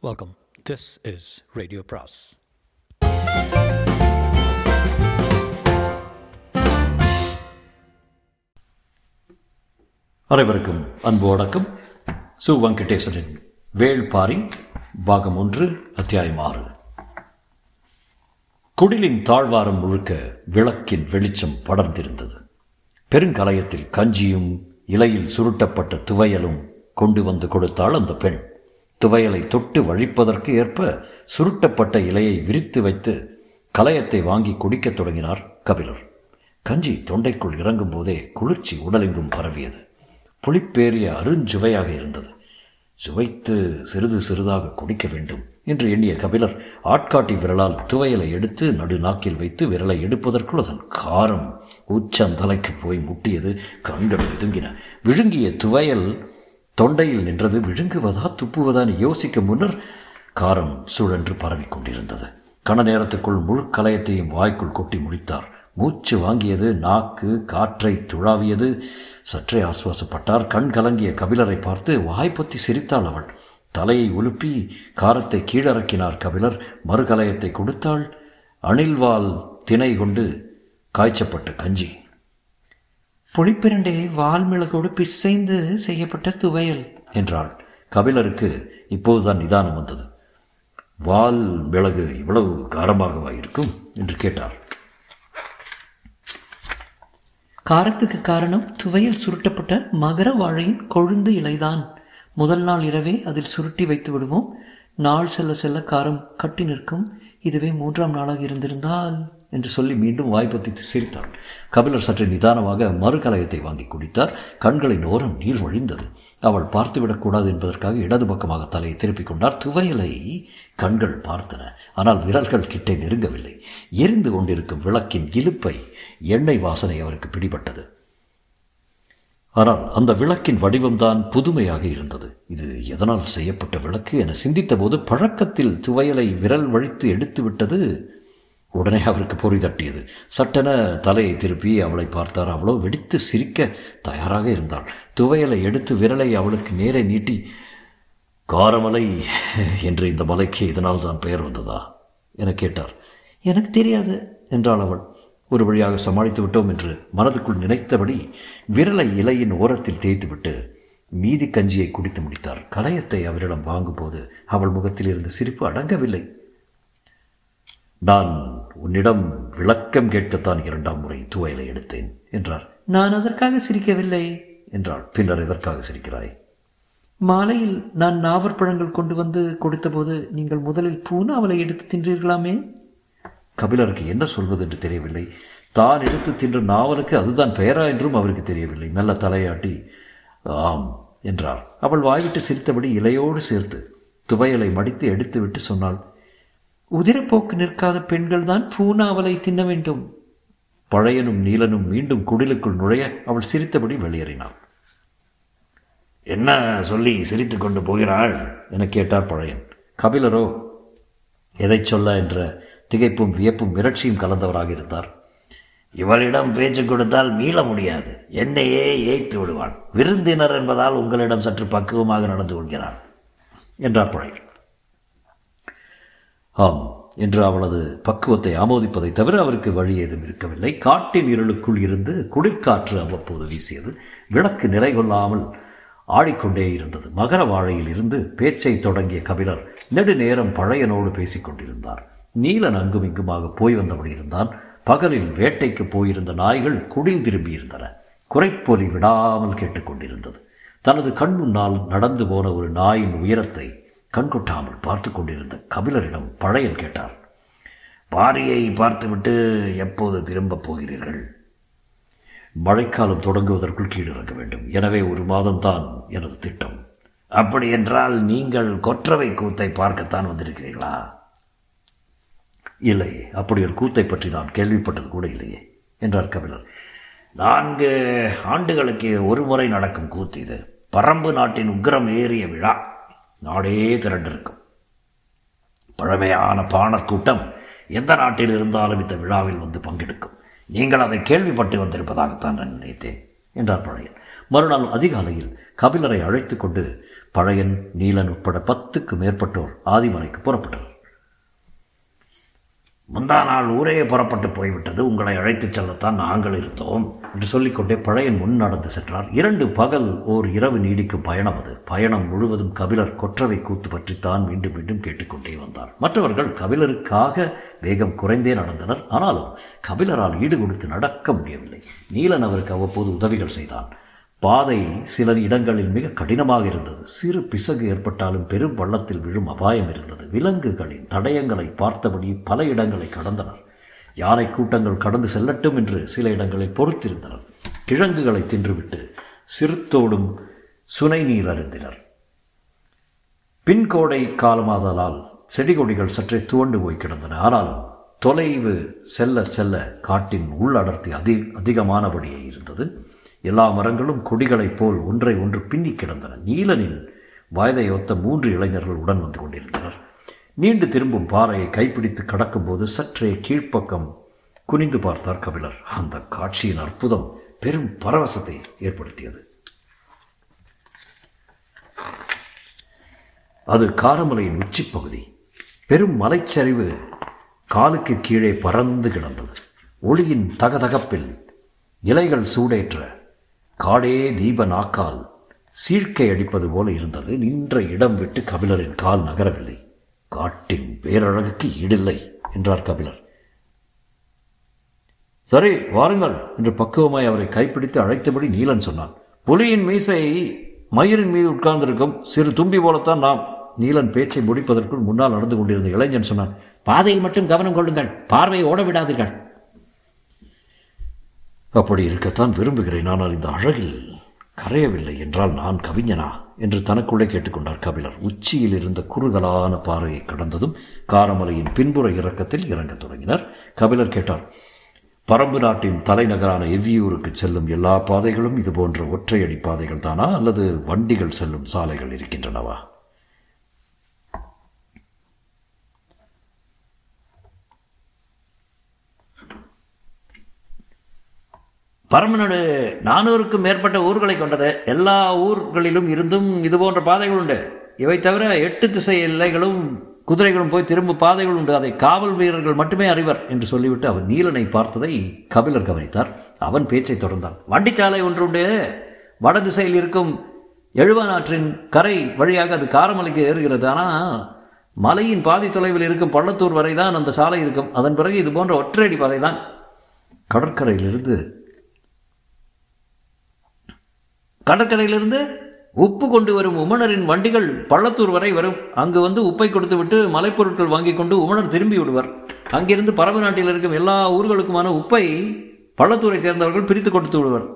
Welcome this is radio பிராஸ் அனைவருக்கும் அன்பு வணக்கம். சு. வெங்கடேசனின் வேள்பாரி பாகம் ஒன்று அத்தியாயம் ஆறு. குடிலின் தாழ்வாரம் முழுக்க விளக்கின் வெளிச்சம் படர்ந்திருந்தது. பெருங்கலயத்தில் கஞ்சியும் இலையில் சுருட்டப்பட்ட துவையலும் கொண்டு வந்து கொடுத்தாள் அந்த பெண். துவையலை தொட்டு வழிப்பதற்கு ஏற்ப சுருட்டப்பட்ட இலையை விரித்து வைத்து கலயத்தை வாங்கி குடிக்கத் தொடங்கினார் கபிலர். கஞ்சி தொண்டைக்குள் இறங்கும் போதே குளிர்ச்சி உடலெங்கும் பரவியது. புளிப்பேறிய அருஞ்சுவையாக இருந்தது. சுவைத்து சிறிது சிறிதாக குடிக்க வேண்டும் என்று எண்ணிய கபிலர் ஆட்காட்டி விரலால் துவையலை எடுத்து நடுநாக்கில் வைத்து விரலை எடுப்பதற்குள் அதன் காரம் உச்சந்தலைக்கு போய் முட்டியது கண்கள் விதுங்கின விழுங்கிய துவையல் தொண்டையில் நின்றது விழுங்குவதா துப்புவதான்னு யோசிக்க முன்னர் காரம் சுழன்று பரவிக் கொண்டிருந்தது. கண நேரத்துக்குள் முழு கலயத்தையும் வாய்க்குள் கொட்டி முடித்தார். மூச்சு வாங்கியது நாக்கு காற்றை துழாவியது. சற்றே ஆசுவாசப்பட்டார். கண் கலங்கிய கபிலரை பார்த்து வாய்ப்பத்தி சிரித்தாள் அவள். தலையை உலுப்பி காரத்தை கீழறக்கினார் கபிலர். மறுகலயத்தை கொடுத்தாள். அணில்வால் திணை கொண்டு காய்ச்சப்பட்ட கஞ்சி. புளிப்பிரண்டையை வால்மிளகோடு பிசைந்து செய்யப்பட்ட துவையல். என்றாள். கபிலருக்கு இப்போதுதான் நிதானம் வந்தது. வால் மிளகு இவ்வளவு காரமாகவா இருக்கும்? என்று கேட்டார். காரத்துக்கு காரணம் துவையல் சுருட்டப்பட்ட மகர வாழையின் கொழுந்து இலைதான். முதல் நாள் இரவே அதில் சுருட்டி வைத்து விடுவோம். நாள் செல்ல செல்ல காரம் கட்டி நிற்கும். இதுவே மூன்றாம் நாளாக இருந்திருந்தால் என்று சொல்லி மீண்டும் வாய்ப்பத்தி சிரித்தாள். கபிலர் சற்று நிதானமாக மறுகலயத்தை வாங்கி குடித்தார். கண்களின் ஓரம் நீர் வழிந்தது. அவள் பார்த்துவிடக்கூடாது என்பதற்காக இடது பக்கமாக தலையை திருப்பிக் கொண்டார். துவையலை கண்கள் பார்த்தன. ஆனால் விரல்கள் கிட்டே நெருங்கவில்லை. எரிந்து கொண்டிருக்கும் விளக்கின் இலுப்பை எண்ணெய் வாசனை அவருக்கு பிடிபட்டது. ஆனால் அந்த விளக்கின் வடிவம்தான் புதுமையாக இருந்தது. இது எதனால் செய்யப்பட்ட விளக்கு என சிந்தித்தபோது பழக்கத்தில் துவையலை விரல் வழித்து எடுத்துவிட்டது உடனே அவருக்கு பொறி தட்டியது. சட்டென தலையை திருப்பி அவளை பார்த்தார். அவளோ வெடித்து சிரிக்க தயாராக இருந்தாள். துவையலை எடுத்து விரலை அவளுக்கு நேரே நீட்டி காரமலை என்று இந்த மலைக்கு இதனால் தான் பெயர் வந்ததா? என கேட்டார். எனக்கு தெரியாது என்றாள் அவள். ஒரு வழியாக சமாளித்து விட்டோம் என்று மனதுக்குள் நினைத்தபடி விரலை இலையின் ஓரத்தில் தேய்த்துவிட்டு மீதி கஞ்சியை குடித்து முடித்தார். களையத்தை அவரிடம் வாங்கும்போது அவள் முகத்தில் இருந்த சிரிப்பு அடங்கவில்லை. நான் உன்னிடம் விளக்கம் கேட்கத்தான் இரண்டாம் முறை துவையலை எடுத்தேன் என்றார். நான் அதற்காக சிரிக்கவில்லை என்றாள். பின்னர் எதற்காக சிரிக்கிறாய்? மாலையில் நான் நாவற்பழங்கள் கொண்டு வந்து கொடுத்தபோது நீங்கள் முதலில் பூனாவலை எடுத்து தின்றீர்களாமே? கபிலருக்கு என்ன சொல்வது என்று தெரியவில்லை. தான் எடுத்து தின்ற நாவலுக்கு அதுதான் பெயரா என்றும் அவருக்கு தெரியவில்லை. மெல்ல தலையாட்டி ஆம் என்றார் அவள் வாய்விட்டு சிரித்தபடி இலையோடு சேர்த்து துவையலை மடித்து எடுத்துவிட்டு சொன்னாள். உதிரப்போக்கு நிற்காத பெண்கள் தான் பூனாவலை தின்ன வேண்டும். பழையனும் நீலனும் மீண்டும் குடிலுக்குள் நுழைய அவள் சிரித்தபடி வெளியேறினாள். என்ன சொல்லி சிரித்து கொண்டு போகிறாள்? என கேட்டார் பழையன். கபிலரோ எதை சொல்ல? என்ற திகைப்பும் வியப்பும் மிரட்சியும் கலந்தவராக இருந்தார். இவளிடம் பேச்சு கொடுத்தால் மீள முடியாது. என்னையே ஏய்த்து விடுவாள். விருந்தினர் என்பதால் உங்களிடம் சற்று பக்குவமாக நடந்து கொள்கிறாள் என்றார் பழையன். ஆம் என்று அவளது பக்குவத்தை ஆமோதிப்பதை தவிர அவருக்கு வழி ஏதும் இருக்கவில்லை. காட்டின் இருளுக்குள் இருந்து குளிர்காற்று அவ்வப்போது வீசியது. விளக்கு நிறை கொள்ளாமல் ஆடிக்கொண்டே இருந்தது. மகர வாழையில் இருந்து பேச்சை தொடங்கிய கபிலர் நெடுநேரம் பழையனோடு பேசிக் கொண்டிருந்தார். நீலன் அங்கும் இங்குமாக போய் வந்தபடி இருந்தான். பகலில் வேட்டைக்கு போயிருந்த நாய்கள் குடில் திரும்பியிருந்தன. குறைப்பொலி விடாமல் கேட்டுக்கொண்டிருந்தது தனது கண் முன்னால் நடந்து போன ஒரு நாயின் உயரத்தை கண்கொட்டாமல் பார்த்து கொண்டிருந்த கபிலரிடம் பழையன் கேட்டார். பாரியை பார்த்துவிட்டு எப்போது திரும்பப் போகிறீர்கள்? மழைக்காலம் தொடங்குவதற்குள் கீழிறங்க வேண்டும். எனவே ஒரு மாதம்தான் எனது திட்டம். அப்படி என்றால் நீங்கள் கொற்றவை கூத்தை பார்க்கத்தான் வந்திருக்கிறீர்களா? இல்லை. அப்படி ஒரு கூத்தை பற்றி நான் கேள்விப்பட்டது கூட இல்லையே என்றார் கபிலர். நான்கு ஆண்டுகளுக்கு ஒரு முறை நடக்கும் கூத்து இது. பரம்பு நாட்டின் உக்கிரம் ஏறிய விழா. நாடே திரண்டிருக்கும். பழமையான பாணர் கூட்டம் எந்த நாட்டில் இருந்தாலும் இந்த விழாவில் வந்து பங்கெடுக்கும். நீங்கள் அதை கேள்விப்பட்டு வந்திருப்பதாகத்தான் நான் நினைத்தேன் என்றார் பழையன். மறுநாள் அதிகாலையில் கபிலரை அழைத்து கொண்டு பழையன் நீலன் உட்பட பத்துக்கு மேற்பட்டோர் ஆதிமலைக்கு புறப்பட்டனர். முந்தா நாள் ஊரே புறப்பட்டு போய்விட்டது. உங்களை அழைத்துச் செல்லத்தான் நாங்கள் இருந்தோம் என்று சொல்லிக்கொண்டே பழையன் முன் நடந்து சென்றார். இரண்டு பகல் ஓர் இரவு நீடிக்கும் பயணம் அது. பயணம் முழுவதும் கபிலர் கொற்றவை கூத்து பற்றித்தான் மீண்டும் மீண்டும் கேட்டுக்கொண்டே வந்தார். மற்றவர்கள் கபிலருக்காக வேகம் குறைந்தே நடந்தனர். ஆனாலும் கபிலரால் ஈடு கொடுத்து நடக்க முடியவில்லை. நீலன் அவருக்கு அவ்வப்போது உதவிகள் செய்தான். பாதை சில இடங்களில் மிக கடினமாக இருந்தது. சிறு பிசகு ஏற்பட்டாலும் பெரும் பள்ளத்தில் விழும் அபாயம் இருந்தது. விலங்குகளின் தடயங்களை பார்த்தபடி பல இடங்களை கடந்தனர். யானை கூட்டங்கள் கடந்து செல்லட்டும் என்று சில இடங்களில் பொறுத்திருந்தனர். கிழங்குகளை தின்றுவிட்டு சிறுத்தோடும் சுனை நீர் அருந்தினர். பின்கோடை காலமாதலால் செடி கொடிகள் சற்றே துவண்டு போய் கிடந்தன. ஆனாலும் தொலைவு செல்ல செல்ல காட்டின் உள்ளடர்த்தி அதி அதிகமானபடியே இருந்தது. எல்லா மரங்களும் கொடிகளைப் போல் ஒன்றை ஒன்று பின்னி கிடந்தன. நீலனின் வயதை ஒத்த மூன்று இளைஞர்கள் உடன் வந்து கொண்டிருந்தனர். நீண்டு திரும்பும் பாறையை கைப்பிடித்து கடக்கும்போது சற்றே கீழ்ப்பக்கம் குனிந்து பார்த்தார் கபிலர். அந்த காட்சியின் அற்புதம் பெரும் பரவசத்தை ஏற்படுத்தியது. அது காரமலையின் உச்சிப்பகுதி பெரும் மலைச்சரிவு காலுக்கு கீழே பறந்து கிடந்தது. ஒளியின் தகதகப்பில் இலைகள் சூடேற்ற காடே தீப நாக்கால் சீழ்க்கை அடிப்பது போல இருந்தது. நின்ற இடம் விட்டு கபிலரின் கால் நகரவில்லை. காட்டின் பேரழகுக்கு ஈடில்லை என்றார் கபிலர். சரி வாருங்கள் என்று பக்குவமாய் அவரை கைப்பிடித்து அழைத்தபடி நீலன் சொன்னான். புலியின் மீசை மயிரின் மீது உட்கார்ந்திருக்கும் சிறு தும்பி போலத்தான் நாம். நீலன் பேச்சை முடிப்பதற்குள் முன்னால் நடந்து கொண்டிருந்த இளைஞன் சொன்னான். பாதையில் மட்டும் கவனம் கொள்ளுங்கள். பார்வையை ஓட விடாதீர்கள். அப்படி இருக்கத்தான் விரும்புகிறேன். ஆனால் இந்த அழகில் கரையவில்லை என்றால் நான் கவிஞனா? என்று தனக்குள்ளே கேட்டுக்கொண்டார் கபிலர். உச்சியில் இருந்த குறுகலான பாறையை கடந்ததும் காரமலையின் பின்புற இறக்கத்தில் இறங்கத் தொடங்கினர். கபிலர் கேட்டார் பரம்பு நாட்டின் தலைநகரான எவ்வியூருக்கு செல்லும் எல்லா பாதைகளும் இது போன்ற ஒற்றையடி பாதைகள் தானா அல்லது வண்டிகள் செல்லும் சாலைகள் இருக்கின்றனவா? பரமநாடு நானூறுக்கும் மேற்பட்ட ஊர்களை கொண்டது எல்லா ஊர்களிலும் இருந்தும் இது போன்ற பாதைகள் உண்டு. இவை தவிர எட்டு திசை எல்லைகளும் குதிரைகளும் போய் திரும்ப பாதைகள் உண்டு. அதை காவல் வீரர்கள் மட்டுமே அறிவர் என்று சொல்லிவிட்டு அவர் நீலனை பார்த்ததை கபிலர் கவனித்தார். அவன் பேச்சை தொடர்ந்தான். வண்டிச்சாலை ஒன்று உண்டு. வட திசையில் இருக்கும் எழுவநாற்றின் கரை வழியாக அது காரமலைக்கு ஏறுகிறது. ஆனால் மலையின் பாதி தொலைவில் இருக்கும் பள்ளத்தூர் வரை தான் அந்த சாலை இருக்கும். அதன் பிறகு இது போன்ற ஒற்றையடி பாதை தான் கடற்கரையிலிருந்து கடற்கரையிலிருந்து உப்பு கொண்டு வரும் உமணரின் வண்டிகள் பள்ளத்தூர் வரை வரும். அங்கு வந்து உப்பை கொடுத்து விட்டு மலைப்பொருட்கள் வாங்கி கொண்டு உமணர் திரும்பி விடுவர். அங்கிருந்து பரம நாட்டில் இருக்கும் எல்லா ஊர்களுக்குமான உப்பை பள்ளத்தூரை சேர்ந்தவர்கள் பிரித்து கொடுத்து விடுவர்.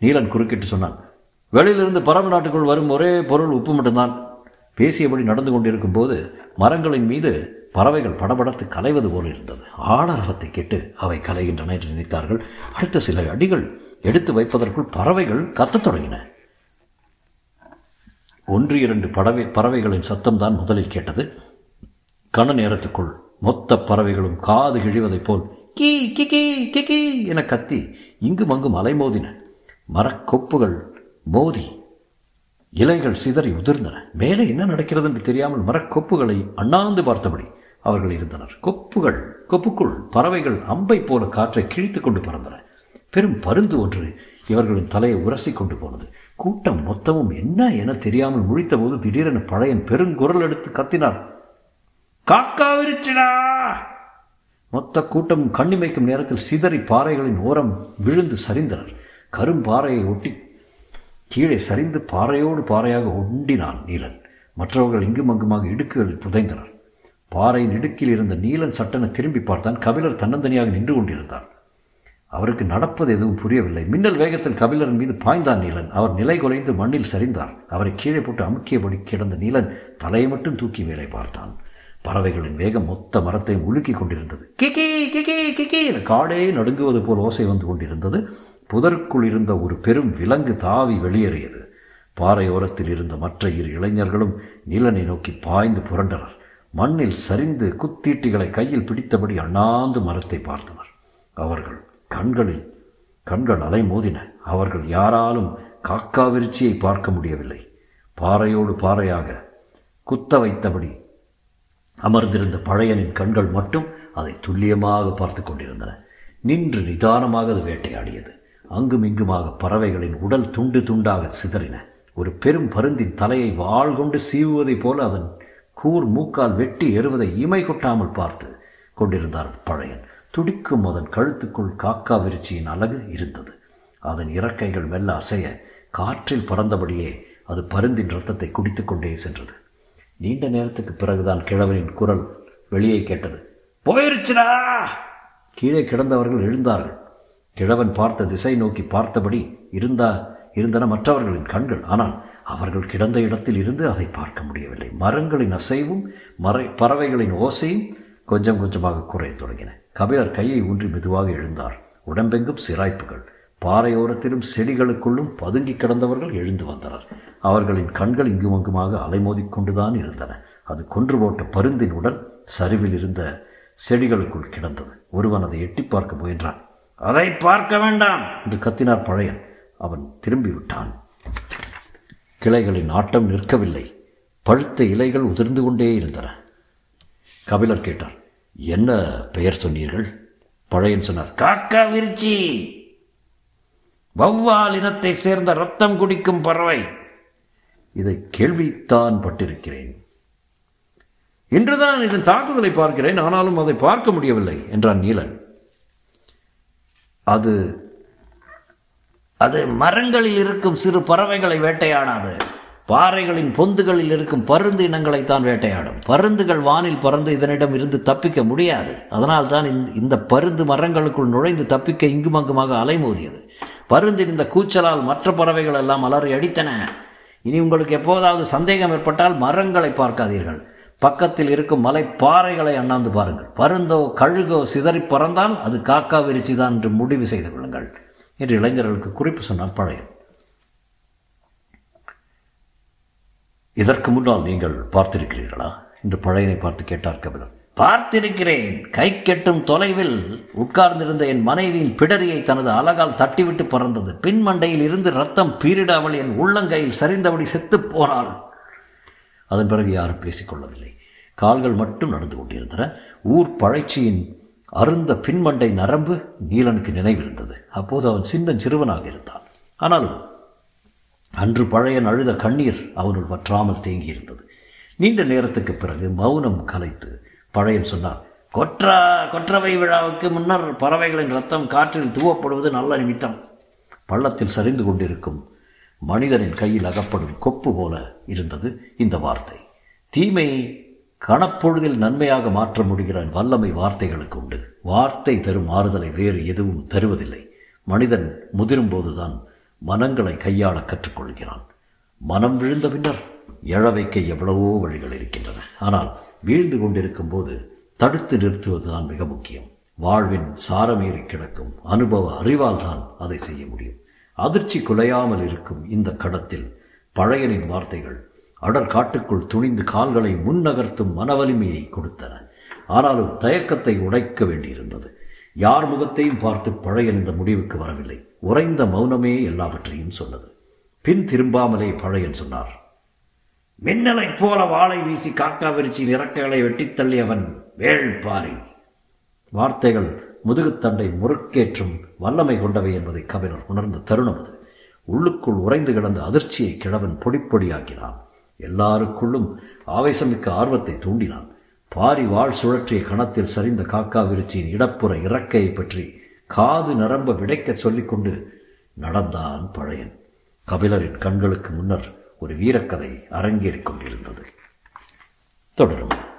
நீலன் குறுக்கிட்டு சொன்னான். வெளியிலிருந்து பரம நாட்டுக்குள் வரும் ஒரே பொருள் உப்பு மட்டும்தான். பேசியபடி நடந்து கொண்டிருக்கும் போது மரங்களின் மீது பறவைகள் படபடத்து கலைவது போல இருந்தது. ஆளரவத்தை கேட்டு அவை கலைகின்றன என்று நினைத்தார்கள். அடுத்த சில அடிகள் எடுத்து வைப்பதற்குள் பறவைகள் கத்தத் தொடங்கின. ஒன்று இரண்டு பறவை பறவைகளின் சத்தம்தான் முதலில் கேட்டது. கண நேரத்துக்குள் மொத்த பறவைகளும் காது கிழிவதைப் போல் கீ கி கி கி கி என கத்தி இங்கும் அங்கும் அலைமோதின. மரக்கொப்புகள் மோதி இலைகள் சிதறி உதிர்ந்தன. மேலே என்ன நடக்கிறது என்று தெரியாமல் மரக்கொப்புகளை அண்ணாந்து பார்த்தபடி அவர்கள் இருந்தனர். கொப்புகள் கொப்புக்குள் பறவைகள் அம்பை போல காற்றை கிழித்து கொண்டு பறந்தன. பெரும் பருந்து ஒன்று இவர்களின் தலையை உரசி கொண்டு போனது. கூட்டம் மொத்தமும் என்ன என தெரியாமல் முழித்தபோது திடீரென பழையன் பெருங்குரல் எடுத்து கத்தினார். காக்கா விரிச்சிடா! மொத்த கூட்டம் கண்ணிமைக்கும் நேரத்தில் சிதறி பாறைகளின் ஓரம் விழுந்து சரிந்தனர். கரும்பாறையை ஒட்டி கீழே சரிந்து பாறையோடு பாறையாக ஒண்டினான் நீலன். மற்றவர்கள் இங்கும் அங்குமாக இடுக்குகளில் புதைந்தனர். பாறையின் இடுக்கில் இருந்த நீலன் சட்டென திரும்பி பார்த்தான் கபிலர் தன்னந்தனியாக நின்று கொண்டிருந்தார். அவருக்கு நடப்பது எதுவும் புரியவில்லை. மின்னல் வேகத்தில் கபிலரின் மீது பாய்ந்தான் நீலன். அவர் நிலை குலைந்து மண்ணில் சரிந்தார். அவரை கீழே போட்டு அமுக்கியபடி கிடந்த நீலன் தலையை மட்டும் தூக்கி வேலை பார்த்தான். பறவைகளின் வேகம் மொத்த மரத்தையும் உலுக்கி கொண்டிருந்தது. கிகி கிகி கிகி காடே நடுங்குவது போல் ஓசை வந்து கொண்டிருந்தது. புதருக்குள் இருந்த ஒரு பெரும் விலங்கு தாவி வெளியேறியது. பாறையோரத்தில் இருந்த மற்ற இரு இளைஞர்களும் நீலனை நோக்கி பாய்ந்து புரண்டனர். மண்ணில் சரிந்து குத்தீட்டிகளை கையில் பிடித்தபடி அண்ணாந்து மரத்தை பார்த்தனர். அவர்கள் கண்களில் கண்கள் அலைமோதின அவர்கள் யாராலும் காக்காவிருச்சியை பார்க்க முடியவில்லை. பாறையோடு பாறையாக குத்த வைத்தபடி அமர்ந்திருந்த பழையனின் கண்கள் மட்டும் அதை துல்லியமாக பார்த்து கொண்டிருந்தன. நின்று நிதானமாக அது வேட்டையாடியது. அங்குமிங்குமாக பறவைகளின் உடல் துண்டு துண்டாக சிதறின. ஒரு பெரும் பருந்தின் தலையை வாள் கொண்டு சீவுவதைப் போல அதன் கூர் மூக்கால் வெட்டி எறுவதை இமை கொட்டாமல் பார்த்து கொண்டிருந்தார் பழையன். துடிக்கும் அதன் கழுத்துக்குள் காக்கா விரிச்சியின் அழகு இருந்தது. அதன் இறக்கைகள் மெல்ல அசைய காற்றில் பறந்தபடியே அது பருந்தின் ரத்தத்தை குடித்துக்கொண்டே சென்றது. நீண்ட நேரத்துக்கு பிறகுதான் கிழவனின் குரல் வெளியே கேட்டது. போயிருச்சுடா! கீழே கிடந்தவர்கள் எழுந்தார்கள். கிழவன் பார்த்த திசை நோக்கி பார்த்தபடி இருந்தா இருந்தன மற்றவர்களின் கண்கள். ஆனால் அவர்கள் கிடந்த இடத்தில் இருந்து அதை பார்க்க முடியவில்லை. மரங்களின் அசைவும் மறை பறவைகளின் ஓசையும் கொஞ்சம் கொஞ்சமாக குறையத் தொடங்கின. கபிலர் கையை ஊன்றி மெதுவாக எழுந்தார். உடம்பெங்கும் சிராய்ப்புகள். பாறையோரத்திலும் செடிகளுக்குள்ளும் பதுங்கி கிடந்தவர்கள் எழுந்து வந்தனர். அவர்களின் கண்கள் இங்கும் அங்குமாக அலைமோதிக்கொண்டுதான் இருந்தன. அது கொன்று போட்ட பருந்தின் உடல் சரிவில் இருந்த செடிகளுக்குள் கிடந்தது. ஒருவன் அதை எட்டி பார்க்க முயன்றான். அதை பார்க்க வேண்டாம்! என்று கத்தினார் பழையன். அவன் திரும்பி விட்டான். கிளைகளின் ஆட்டம் நிற்கவில்லை. பழுத்த இலைகள் உதிர்ந்து கொண்டே இருந்தன. கபிலர் கேட்டார் என்ன பெயர் சொன்னீர்கள்? பழையன் சொன்னார் காக்கா விருச்சி. வௌவால் இனத்தை சேர்ந்த ரத்தம் குடிக்கும் பறவை. இதை கேள்வித்தான் பட்டிருக்கிறேன். இன்றுதான் இதன் தாக்குதலை பார்க்கிறேன் ஆனாலும் அதை பார்க்க முடியவில்லை என்றான் நீலன். அது அது மரங்களில் இருக்கும் சிறு பறவைகளை வேட்டையாடாது. பாறைகளின் பொந்துகளில் இருக்கும் பருந்து இனங்களைத்தான் வேட்டையாடும். பருந்துகள் வானில் பறந்து இதனிடம் இருந்து தப்பிக்க முடியாது. அதனால் தான் இந்த பருந்து மரங்களுக்குள் நுழைந்து தப்பிக்க இங்குமங்குமாக அலைமோதியது. பருந்தின் இந்த கூச்சலால் மற்ற பறவைகள் எல்லாம் அலறி அடித்தன. இனி உங்களுக்கு எப்போதாவது சந்தேகம் ஏற்பட்டால் மரங்களை பார்க்காதீர்கள். பக்கத்தில் இருக்கும் மலை பாறைகளை அண்ணாந்து பாருங்கள். பருந்தோ கழுகோ சிதறி பறந்தால் அது காக்கா விரிச்சி தான் என்று முடிவு செய்து கொள்ளுங்கள். என்று இளைஞர்களுக்கு குறிப்பு சொன்னார் பழையன். இதற்கு முன்னால் நீங்கள் பார்த்திருக்கிறீர்களா? என்று பழையனை பார்த்து கேட்டார் கபிலர் பார்த்திருக்கிறேன். கை கெட்டும் தொலைவில் உட்கார்ந்திருந்த என் மனைவியின் பிடரியை தனது அலகால் தட்டிவிட்டு பறந்தது. பின்மண்டையில் இருந்து ரத்தம் பீரிடாமல் என் உள்ளங்கையில் சரிந்தபடி செத்துப் போனாள். அதன் பிறகு யாரும் பேசிக்கொள்ளவில்லை கால்கள் மட்டும் நடந்து கொண்டிருந்தன. ஊர் பழைச்சியின் அருந்த பின்மண்டை நரம்பு நீலனுக்கு நினைவிருந்தது. அப்போது அவன் சின்ன சிறுவனாக இருந்தான். ஆனாலும் அன்று பழையன் அழுத கண்ணீர் அவனுள் வற்றாமல் தேங்கியிருந்தது. நீண்ட நேரத்துக்கு பிறகு மௌனம் கலைத்து பழையன் சொன்னார் கொற்றா கொற்றவை விழாவுக்கு முன்னர் பறவைகளின் ரத்தம் காற்றில் தூவப்படுவது நல்ல நிமித்தம். பள்ளத்தில் சரிந்து கொண்டிருக்கும் மனிதனின் கையில் அகப்படும் கொப்பு போல இருந்தது இந்த வார்த்தை. தீமை கணப்பொழுதில் நன்மையாக மாற்ற முடிகிற வல்லமை வார்த்தைகளுக்கு உண்டு. வார்த்தை தரும் ஆறுதலை வேறு எதுவும் தருவதில்லை. மனிதன் முதிரும்போதுதான் மனங்களை கையாள கற்றுக்கொள்கிறான். மனம் விழுந்த பின்னர் எழ வைக்க எவ்வளவோ வழிகள் இருக்கின்றன. ஆனால் வீழ்ந்து கொண்டிருக்கும் போது தடுத்து நிறுத்துவதுதான் மிக முக்கியம். வாழ்வின் சாரமீறி கிடக்கும் அனுபவ அறிவால் தான் அதை செய்ய முடியும். அதிர்ச்சி குலையாமல் இருக்கும் இந்த கடத்தில் பழையனின் வார்த்தைகள் அடர் காட்டுக்குள் துணிந்து கால்களை முன்னகர்த்தும் மனவலிமையை கொடுத்தன. ஆனாலும் தயக்கத்தை உடைக்க வேண்டியிருந்தது. யார் முகத்தையும் பார்த்து பழையன் இந்த முடிவுக்கு வரவில்லை. உறைந்த மௌனமே எல்லாவற்றையும் சொன்னது. பின் திரும்பாமலே பழையன் சொன்னார் மின்னலைப் போல வாளை வீசி காக்கா விரிச்சியில் இறக்கைகளை வெட்டித் தள்ளியவன் வேள்பாரி வார்த்தைகள் முதுகுத்தண்டை முறுக்கேற்றும் வல்லமை கொண்டவை என்பதை கபிலர் உணர்ந்த தருணம் அது. உள்ளுக்குள் உறைந்து கிடந்த அதிர்ச்சியை கிழவன் பொடிப்பொடியாக்கினான். எல்லாருக்குள்ளும் ஆவேசமிக்க ஆர்வத்தை தூண்டினான். பாரி வாழ் சுழற்றிய கணத்தில் சரிந்த காக்கா விருச்சியின் இடப்புற இறக்கையை பற்றி காது நரம்ப விடைக்க சொல்லிக்கொண்டு நடந்தான் பழையன். கபிலரின் கண்களுக்கு முன்னர் ஒரு வீரக்கதை அரங்கேறிக் கொண்டிருந்தது. தொடரும்.